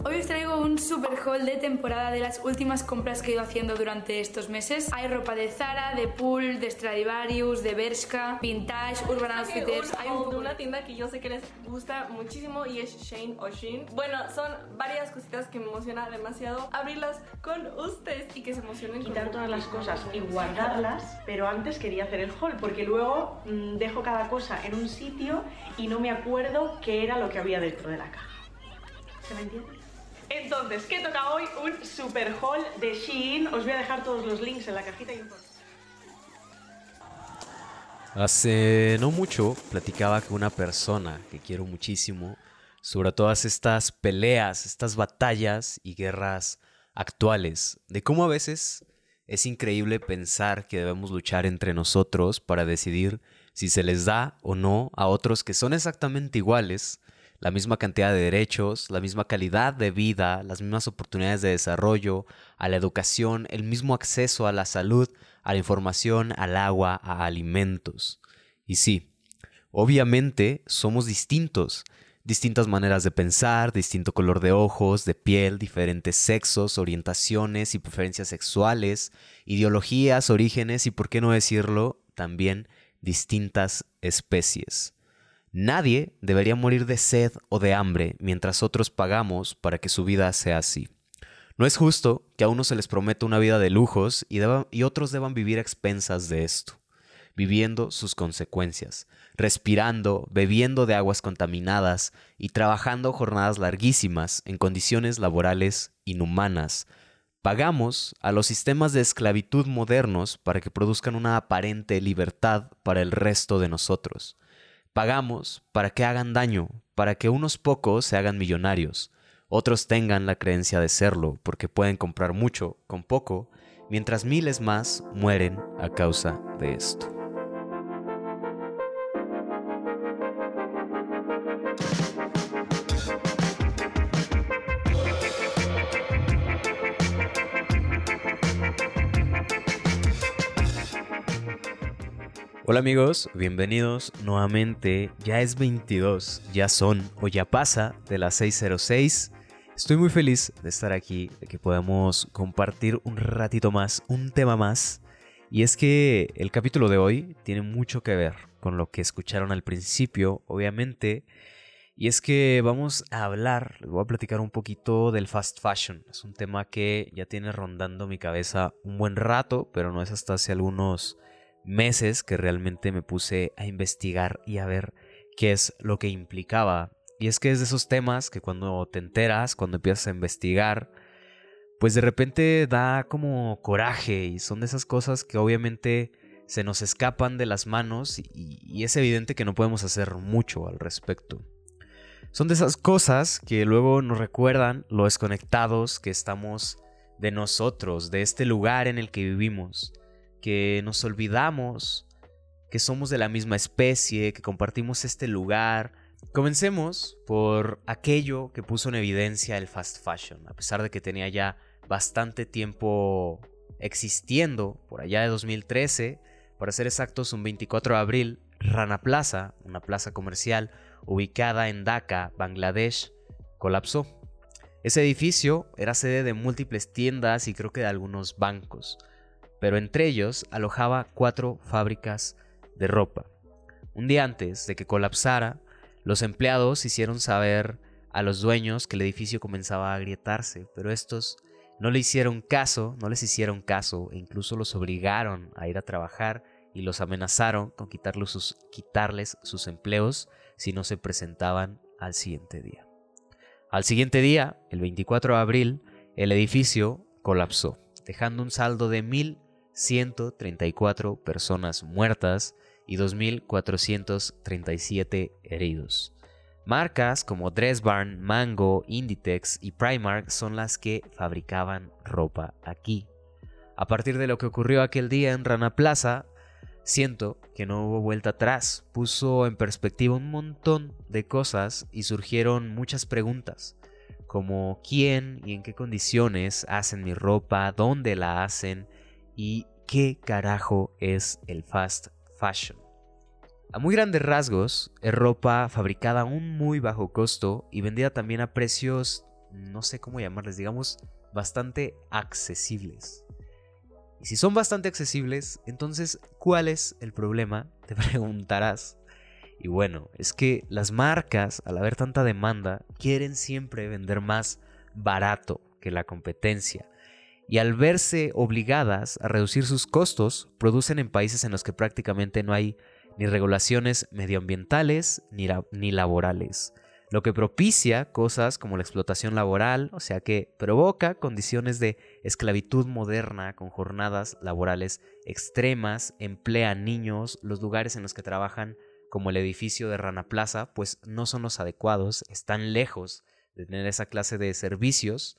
buenas. Hoy os traigo un super haul de temporada de las últimas compras que he ido haciendo durante estos meses. Hay ropa de Zara, de Pool, de Stradivarius, de Bershka, Vintage, Urban Outfitters. Hay un de una tienda que yo sé que les gusta muchísimo y es Shane Oshin. Bueno, son varias cositas que me emociona demasiado abrirlas con ustedes y que se emocionen. Quitar todas las cosas y guardarlas, pero antes quería hacer el haul porque luego mm, dejo cada cosa en un sitio y no me acuerdo qué era lo que había dentro de la caja. ¿Se me entiende? Entonces, ¿qué toca hoy? Un super haul de Shein. Os voy a dejar todos los links en la cajita de Hace no mucho platicaba con una persona que quiero muchísimo sobre todas estas peleas, estas batallas y guerras actuales, de cómo a veces es increíble pensar que debemos luchar entre nosotros para decidir si se les da o no a otros que son exactamente iguales la misma cantidad de derechos, la misma calidad de vida, las mismas oportunidades de desarrollo, a la educación, el mismo acceso a la salud, a la información, al agua, a alimentos. Y sí, obviamente somos distintos, distintas maneras de pensar, distinto color de ojos, de piel, diferentes sexos, orientaciones y preferencias sexuales, ideologías, orígenes y, por qué no decirlo, también distintas especies. Nadie debería morir de sed o de hambre mientras otros pagamos para que su vida sea así. No es justo que a unos se les prometa una vida de lujos y, y otros deban vivir a expensas de esto, viviendo sus consecuencias, respirando, bebiendo de aguas contaminadas y trabajando jornadas larguísimas en condiciones laborales inhumanas. Pagamos a los sistemas de esclavitud modernos para que produzcan una aparente libertad para el resto de nosotros. Pagamos para que hagan daño, para que unos pocos se hagan millonarios, otros tengan la creencia de serlo porque pueden comprar mucho con poco, mientras miles más mueren a causa de esto. Hola amigos, bienvenidos nuevamente. Ya es 22, ya son o ya pasa de las 606. Estoy muy feliz de estar aquí, de que podamos compartir un ratito más, un tema más. Y es que el capítulo de hoy tiene mucho que ver con lo que escucharon al principio, obviamente. Y es que vamos a hablar, les voy a platicar un poquito del fast fashion. Es un tema que ya tiene rondando mi cabeza un buen rato, pero no es hasta hace algunos meses que realmente me puse a investigar y a ver qué es lo que implicaba. Y es que es de esos temas que cuando te enteras, cuando empiezas a investigar, pues de repente da como coraje y son de esas cosas que obviamente se nos escapan de las manos y, es evidente que no podemos hacer mucho al respecto. Son de esas cosas que luego nos recuerdan lo desconectados que estamos de nosotros, de este lugar en el que vivimos que nos olvidamos que somos de la misma especie, que compartimos este lugar. Comencemos por aquello que puso en evidencia el fast fashion, a pesar de que tenía ya bastante tiempo existiendo, por allá de 2013, para ser exactos un 24 de abril, Rana Plaza, una plaza comercial ubicada en Dhaka, Bangladesh, colapsó. Ese edificio era sede de múltiples tiendas y creo que de algunos bancos pero entre ellos alojaba cuatro fábricas de ropa. Un día antes de que colapsara, los empleados hicieron saber a los dueños que el edificio comenzaba a agrietarse, pero estos no le hicieron caso, no les hicieron caso e incluso los obligaron a ir a trabajar y los amenazaron con quitarles sus, quitarles sus empleos si no se presentaban al siguiente día. Al siguiente día, el 24 de abril, el edificio colapsó, dejando un saldo de mil 134 personas muertas y 2.437 heridos. Marcas como Dressbarn, Mango, Inditex y Primark son las que fabricaban ropa aquí. A partir de lo que ocurrió aquel día en Rana Plaza, siento que no hubo vuelta atrás. Puso en perspectiva un montón de cosas y surgieron muchas preguntas, como quién y en qué condiciones hacen mi ropa, dónde la hacen, y qué carajo es el fast fashion. A muy grandes rasgos, es ropa fabricada a un muy bajo costo y vendida también a precios no sé cómo llamarles, digamos, bastante accesibles. Y si son bastante accesibles, entonces, ¿cuál es el problema? Te preguntarás. Y bueno, es que las marcas, al haber tanta demanda, quieren siempre vender más barato que la competencia. Y al verse obligadas a reducir sus costos, producen en países en los que prácticamente no hay ni regulaciones medioambientales ni, ni laborales lo que propicia cosas como la explotación laboral, o sea que provoca condiciones de esclavitud moderna con jornadas laborales extremas, emplea niños, los lugares en los que trabajan como el edificio de Rana Plaza, pues no son los adecuados, están lejos de tener esa clase de servicios,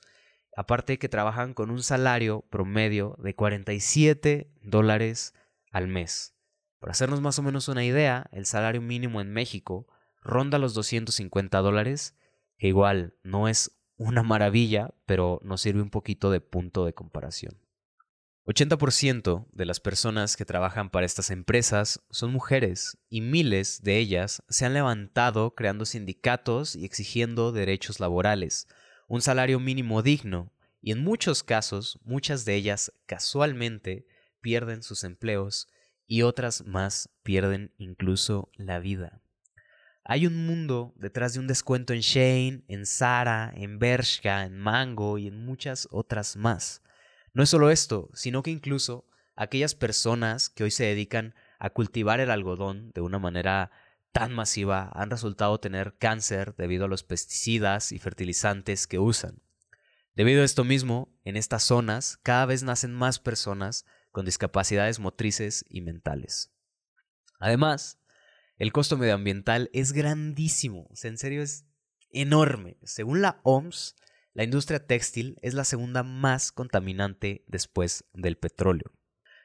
aparte que trabajan con un salario promedio de 47 dólares al mes. Para hacernos más o menos una idea, el salario mínimo en México ronda los 250 dólares, que igual no es una maravilla, pero nos sirve un poquito de punto de comparación. 80% de las personas que trabajan para estas empresas son mujeres y miles de ellas se han levantado creando sindicatos y exigiendo derechos laborales, un salario mínimo digno y en muchos casos muchas de ellas casualmente pierden sus empleos y otras más pierden incluso la vida. Hay un mundo detrás de un descuento en Shane, en Zara, en Bershka, en Mango y en muchas otras más. No es solo esto, sino que incluso aquellas personas que hoy se dedican a cultivar el algodón de una manera tan masiva han resultado tener cáncer debido a los pesticidas y fertilizantes que usan. Debido a esto mismo, en estas zonas cada vez nacen más personas con discapacidades motrices y mentales. Además, el costo medioambiental es grandísimo, en serio es enorme. Según la OMS, la industria textil es la segunda más contaminante después del petróleo.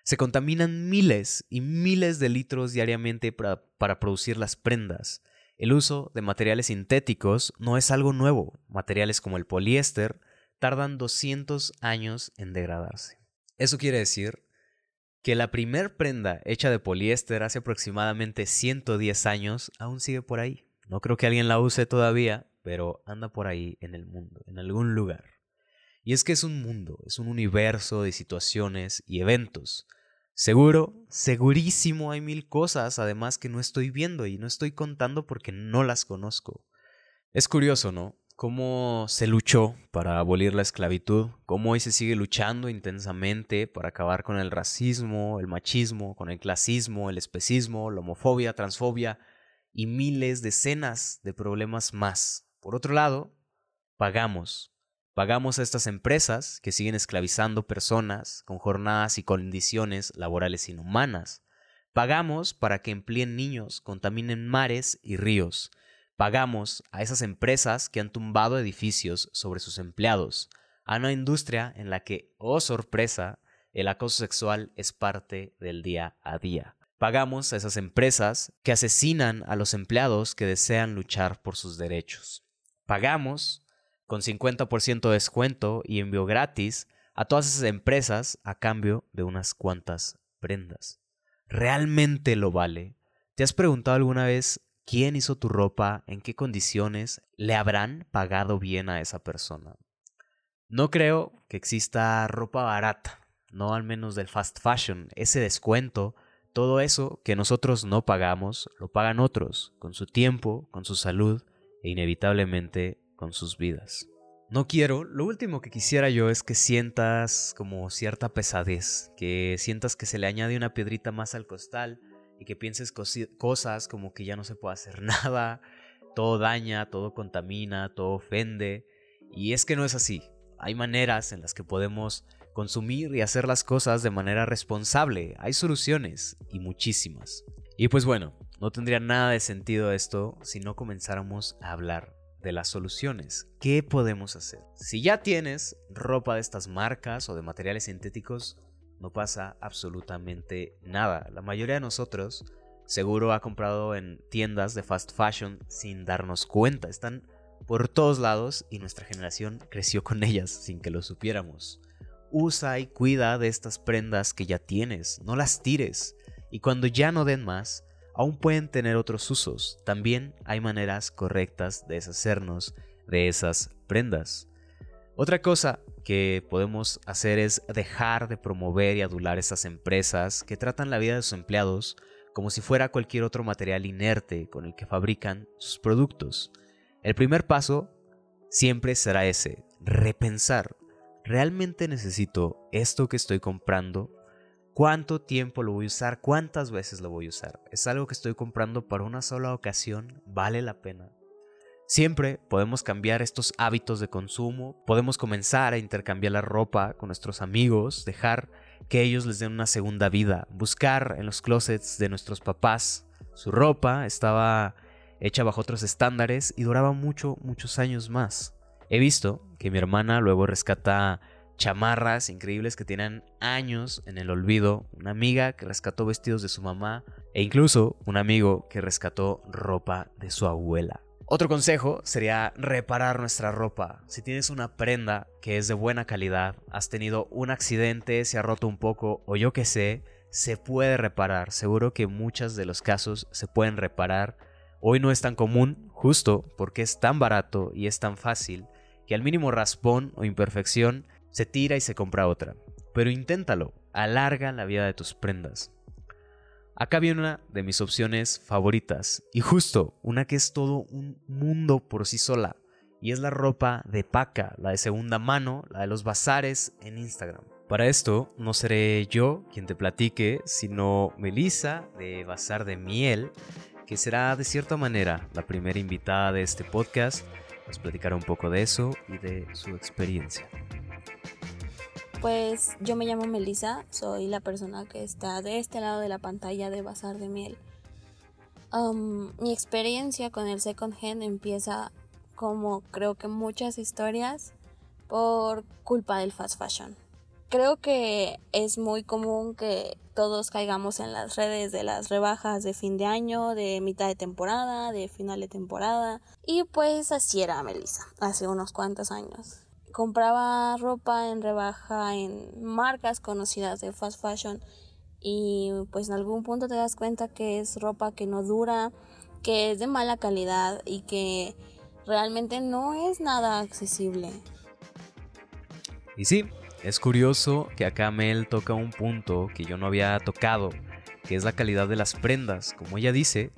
Se contaminan miles y miles de litros diariamente para, para, producir las prendas. El uso de materiales sintéticos no es algo nuevo. Materiales como el poliéster tardan 200 años en degradarse. Eso quiere decir que la primer prenda hecha de poliéster hace aproximadamente 110 años aún sigue por ahí. No creo que alguien la use todavía, pero anda por ahí en el mundo, en algún lugar. Y es que es un mundo, es un universo de situaciones y eventos. Seguro, segurísimo hay mil cosas además que no estoy viendo y no estoy contando porque no las conozco. Es curioso, ¿no? cómo se luchó para abolir la esclavitud, cómo hoy se sigue luchando intensamente para acabar con el racismo, el machismo, con el clasismo, el especismo, la homofobia, transfobia y miles, decenas de problemas más. Por otro lado, pagamos. Pagamos a estas empresas que siguen esclavizando personas con jornadas y condiciones laborales inhumanas. Pagamos para que empleen niños, contaminen mares y ríos Pagamos a esas empresas que han tumbado edificios sobre sus empleados, a una industria en la que, oh sorpresa, el acoso sexual es parte del día a día. Pagamos a esas empresas que asesinan a los empleados que desean luchar por sus derechos. Pagamos, con 50% de descuento y envío gratis, a todas esas empresas a cambio de unas cuantas prendas. ¿Realmente lo vale? ¿Te has preguntado alguna vez quién hizo tu ropa, en qué condiciones le habrán pagado bien a esa persona. No creo que exista ropa barata, no al menos del fast fashion, ese descuento, todo eso que nosotros no pagamos, lo pagan otros, con su tiempo, con su salud e inevitablemente con sus vidas. No quiero, lo último que quisiera yo es que sientas como cierta pesadez, que sientas que se le añade una piedrita más al costal, y que pienses cosas como que ya no se puede hacer nada, todo daña, todo contamina, todo ofende. Y es que no es así. Hay maneras en las que podemos consumir y hacer las cosas de manera responsable. Hay soluciones y muchísimas. Y pues bueno, no tendría nada de sentido esto si no comenzáramos a hablar de las soluciones. ¿Qué podemos hacer? Si ya tienes ropa de estas marcas o de materiales sintéticos, no pasa absolutamente nada. La mayoría de nosotros seguro ha comprado en tiendas de fast fashion sin darnos cuenta. Están por todos lados y nuestra generación creció con ellas sin que lo supiéramos. Usa y cuida de estas prendas que ya tienes, no las tires. Y cuando ya no den más, aún pueden tener otros usos. También hay maneras correctas de deshacernos de esas prendas. Otra cosa que podemos hacer es dejar de promover y adular estas empresas que tratan la vida de sus empleados como si fuera cualquier otro material inerte con el que fabrican sus productos. El primer paso siempre será ese, repensar. ¿Realmente necesito esto que estoy comprando? ¿Cuánto tiempo lo voy a usar? ¿Cuántas veces lo voy a usar? ¿Es algo que estoy comprando para una sola ocasión? ¿Vale la pena? Siempre podemos cambiar estos hábitos de consumo, podemos comenzar a intercambiar la ropa con nuestros amigos, dejar que ellos les den una segunda vida, buscar en los closets de nuestros papás su ropa, estaba hecha bajo otros estándares y duraba mucho, muchos años más. He visto que mi hermana luego rescata chamarras increíbles que tienen años en el olvido, una amiga que rescató vestidos de su mamá e incluso un amigo que rescató ropa de su abuela. Otro consejo sería reparar nuestra ropa. Si tienes una prenda que es de buena calidad, has tenido un accidente, se ha roto un poco o yo qué sé, se puede reparar. Seguro que muchos de los casos se pueden reparar. Hoy no es tan común, justo porque es tan barato y es tan fácil, que al mínimo raspón o imperfección se tira y se compra otra. Pero inténtalo, alarga la vida de tus prendas. Acá viene una de mis opciones favoritas, y justo una que es todo un mundo por sí sola, y es la ropa de paca, la de segunda mano, la de los bazares en Instagram. Para esto no seré yo quien te platique, sino Melissa de Bazar de Miel, que será de cierta manera la primera invitada de este podcast. Nos platicará un poco de eso y de su experiencia. Pues yo me llamo Melissa, soy la persona que está de este lado de la pantalla de Bazar de Miel. mi experiencia con el second hand empieza como creo que muchas historias por culpa del fast fashion. Creo que es muy común que todos caigamos en las redes de las rebajas de fin de año, de mitad de temporada, de final de temporada. Y pues así era Melissa, hace unos cuantos años compraba ropa en rebaja en marcas conocidas de fast fashion y pues en algún punto te das cuenta que es ropa que no dura, que es de mala calidad y que realmente no es nada accesible. Y sí, es curioso que acá Mel toca un punto que yo no había tocado, que es la calidad de las prendas. Como ella dice,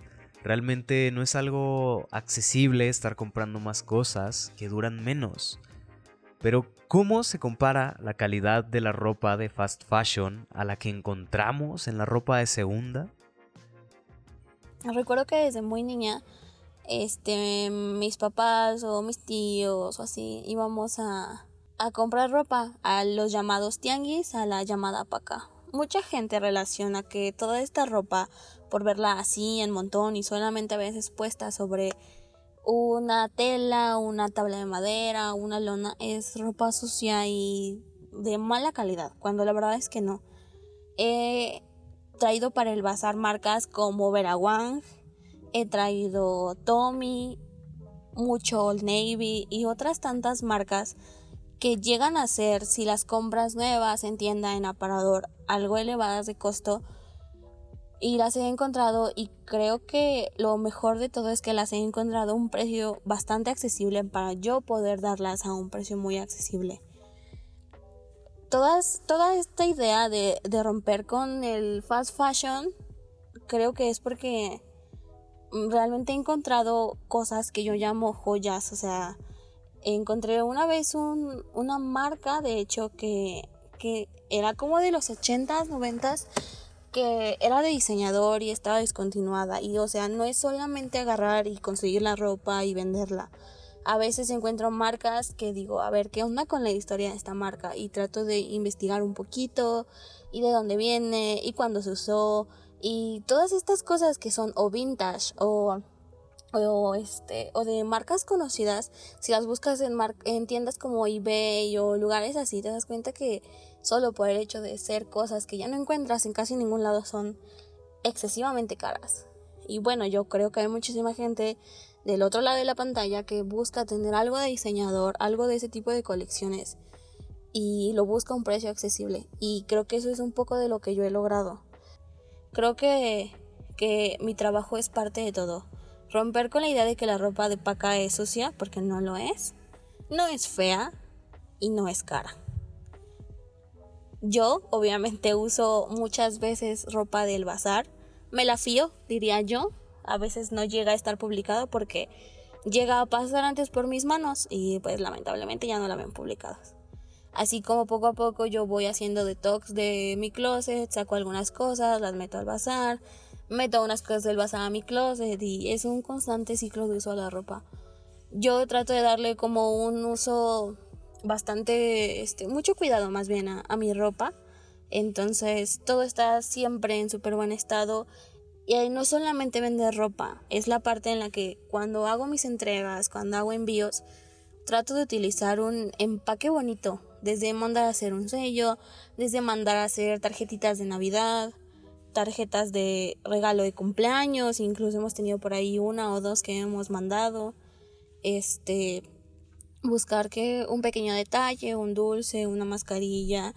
realmente no es algo accesible estar comprando más cosas que duran menos. Pero ¿cómo se compara la calidad de la ropa de fast fashion a la que encontramos en la ropa de segunda? Recuerdo que desde muy niña, este, mis papás o mis tíos o así íbamos a, a comprar ropa a los llamados tianguis, a la llamada paca. Mucha gente relaciona que toda esta ropa, por verla así en montón y solamente a veces puesta sobre una tela, una tabla de madera, una lona es ropa sucia y de mala calidad, cuando la verdad es que no. He traído para el bazar marcas como Verawang, he traído Tommy, mucho Old Navy y otras tantas marcas que llegan a ser, si las compras nuevas en tienda, en aparador, algo elevadas de costo, y las he encontrado y creo que lo mejor de todo es que las he encontrado a un precio bastante accesible para yo poder darlas a un precio muy accesible. Todas, toda esta idea de, de romper con el fast fashion creo que es porque realmente he encontrado cosas que yo llamo joyas, o sea, encontré una vez un, una marca, de hecho, que, que era como de los 80s, 90s, era de diseñador y estaba descontinuada. Y o sea, no es solamente agarrar y conseguir la ropa y venderla. A veces encuentro marcas que digo, a ver, ¿qué onda con la historia de esta marca? Y trato de investigar un poquito y de dónde viene y cuándo se usó y todas estas cosas que son o vintage o o este o de marcas conocidas si las buscas en, en tiendas como eBay o lugares así te das cuenta que solo por el hecho de ser cosas que ya no encuentras en casi ningún lado son excesivamente caras. Y bueno, yo creo que hay muchísima gente del otro lado de la pantalla que busca tener algo de diseñador, algo de ese tipo de colecciones y lo busca a un precio accesible. Y creo que eso es un poco de lo que yo he logrado. Creo que, que mi trabajo es parte de todo. Romper con la idea de que la ropa de paca es sucia, porque no lo es. No es fea, y no es cara. Yo obviamente uso muchas veces ropa del bazar, me la fío, diría yo, a veces no llega a estar publicado porque llega a pasar antes por mis manos y pues lamentablemente ya no la ven publicadas. Así como poco a poco yo voy haciendo detox de mi closet, saco algunas cosas, las meto al bazar, meto unas cosas del bazar a mi closet y es un constante ciclo de uso de la ropa. Yo trato de darle como un uso bastante, este, mucho cuidado más bien a, a mi ropa. Entonces todo está siempre en súper buen estado. Y ahí no solamente vender ropa, es la parte en la que cuando hago mis entregas, cuando hago envíos, trato de utilizar un empaque bonito, desde mandar a hacer un sello, desde mandar a hacer tarjetitas de Navidad, tarjetas de regalo de cumpleaños, incluso hemos tenido por ahí una o dos que hemos mandado. Este buscar que un pequeño detalle, un dulce, una mascarilla.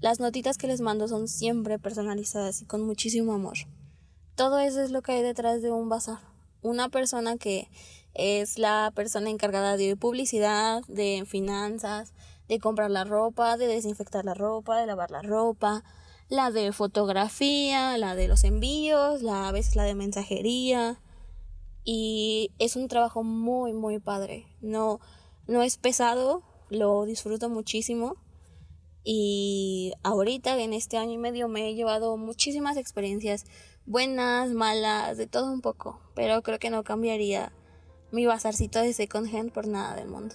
Las notitas que les mando son siempre personalizadas y con muchísimo amor. Todo eso es lo que hay detrás de un bazar. Una persona que es la persona encargada de publicidad, de finanzas, de comprar la ropa, de desinfectar la ropa, de lavar la ropa, la de fotografía, la de los envíos, la, a veces la de mensajería. Y es un trabajo muy, muy padre. No, no es pesado, lo disfruto muchísimo. Y ahorita, en este año y medio, me he llevado muchísimas experiencias, buenas, malas, de todo un poco. Pero creo que no cambiaría mi bazarcito de second hand por nada del mundo.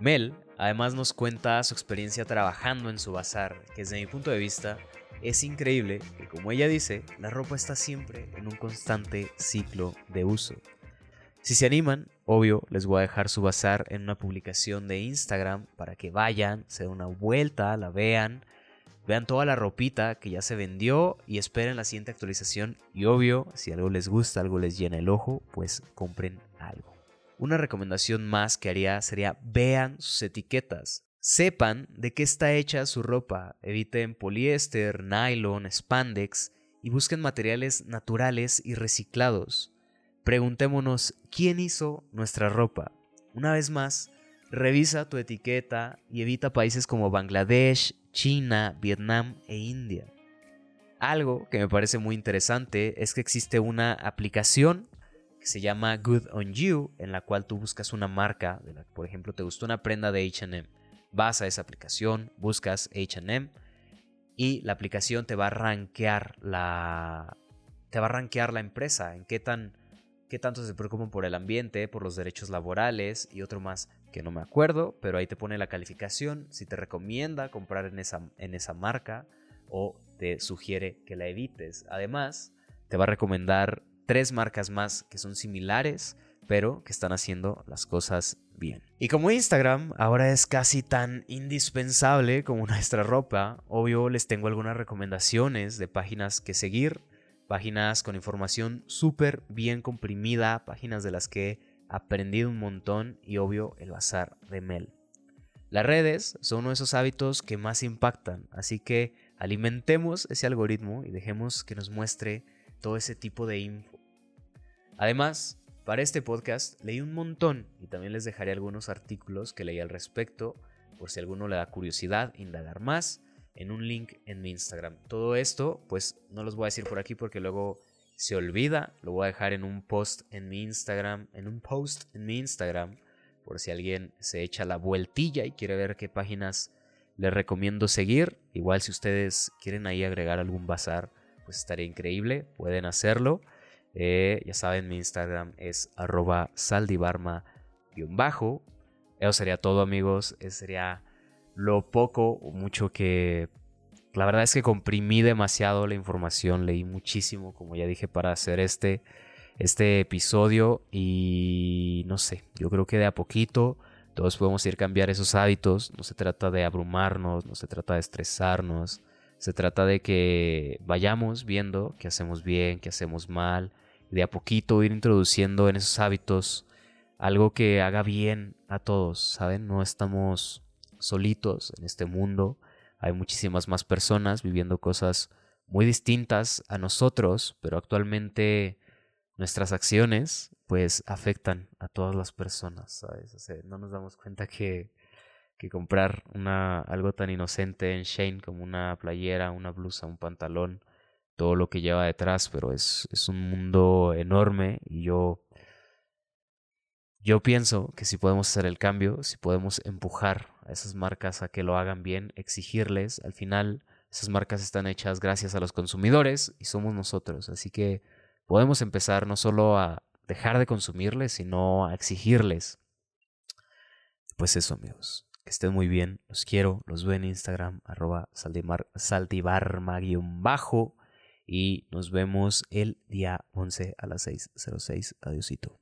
Mel además nos cuenta su experiencia trabajando en su bazar, que desde mi punto de vista es increíble que como ella dice, la ropa está siempre en un constante ciclo de uso. Si se animan, obvio, les voy a dejar su bazar en una publicación de Instagram para que vayan, se den una vuelta, la vean, vean toda la ropita que ya se vendió y esperen la siguiente actualización. Y obvio, si algo les gusta, algo les llena el ojo, pues compren algo. Una recomendación más que haría sería vean sus etiquetas. Sepan de qué está hecha su ropa. Eviten poliéster, nylon, spandex y busquen materiales naturales y reciclados. Preguntémonos quién hizo nuestra ropa. Una vez más, revisa tu etiqueta y evita países como Bangladesh, China, Vietnam e India. Algo que me parece muy interesante es que existe una aplicación que se llama Good on You, en la cual tú buscas una marca, de la, por ejemplo, te gustó una prenda de HM, vas a esa aplicación, buscas HM y la aplicación te va a rankear la, te va a rankear la empresa, en qué, tan, qué tanto se preocupan por el ambiente, por los derechos laborales y otro más que no me acuerdo, pero ahí te pone la calificación, si te recomienda comprar en esa, en esa marca o te sugiere que la evites. Además, te va a recomendar tres marcas más que son similares, pero que están haciendo las cosas bien. Y como Instagram ahora es casi tan indispensable como nuestra ropa, obvio les tengo algunas recomendaciones de páginas que seguir, páginas con información súper bien comprimida, páginas de las que he aprendido un montón y obvio el bazar de Mel. Las redes son uno de esos hábitos que más impactan, así que alimentemos ese algoritmo y dejemos que nos muestre todo ese tipo de info. Además, para este podcast leí un montón y también les dejaré algunos artículos que leí al respecto por si alguno le da curiosidad indagar más en un link en mi Instagram. Todo esto pues no los voy a decir por aquí porque luego se olvida, lo voy a dejar en un post en mi Instagram, en un post en mi Instagram por si alguien se echa la vueltilla y quiere ver qué páginas les recomiendo seguir. Igual si ustedes quieren ahí agregar algún bazar, pues estaría increíble, pueden hacerlo. Eh, ya saben, mi Instagram es arroba saldibarma-bajo. Eso sería todo, amigos. Eso sería lo poco o mucho que... La verdad es que comprimí demasiado la información, leí muchísimo, como ya dije, para hacer este, este episodio y no sé, yo creo que de a poquito todos podemos ir cambiar esos hábitos, no se trata de abrumarnos, no se trata de estresarnos, se trata de que vayamos viendo qué hacemos bien, qué hacemos mal, de a poquito ir introduciendo en esos hábitos algo que haga bien a todos, ¿saben? No estamos solitos en este mundo, hay muchísimas más personas viviendo cosas muy distintas a nosotros, pero actualmente nuestras acciones pues afectan a todas las personas, ¿sabes? No nos damos cuenta que, que comprar una, algo tan inocente en Shane como una playera, una blusa, un pantalón, todo lo que lleva detrás, pero es, es un mundo enorme y yo, yo pienso que si podemos hacer el cambio, si podemos empujar a esas marcas a que lo hagan bien, exigirles, al final esas marcas están hechas gracias a los consumidores y somos nosotros, así que podemos empezar no solo a dejar de consumirles, sino a exigirles. Pues eso, amigos. Que estén muy bien. Los quiero. Los veo en Instagram, arroba saltibarma-bajo. Y nos vemos el día 11 a las 6.06. Adiosito.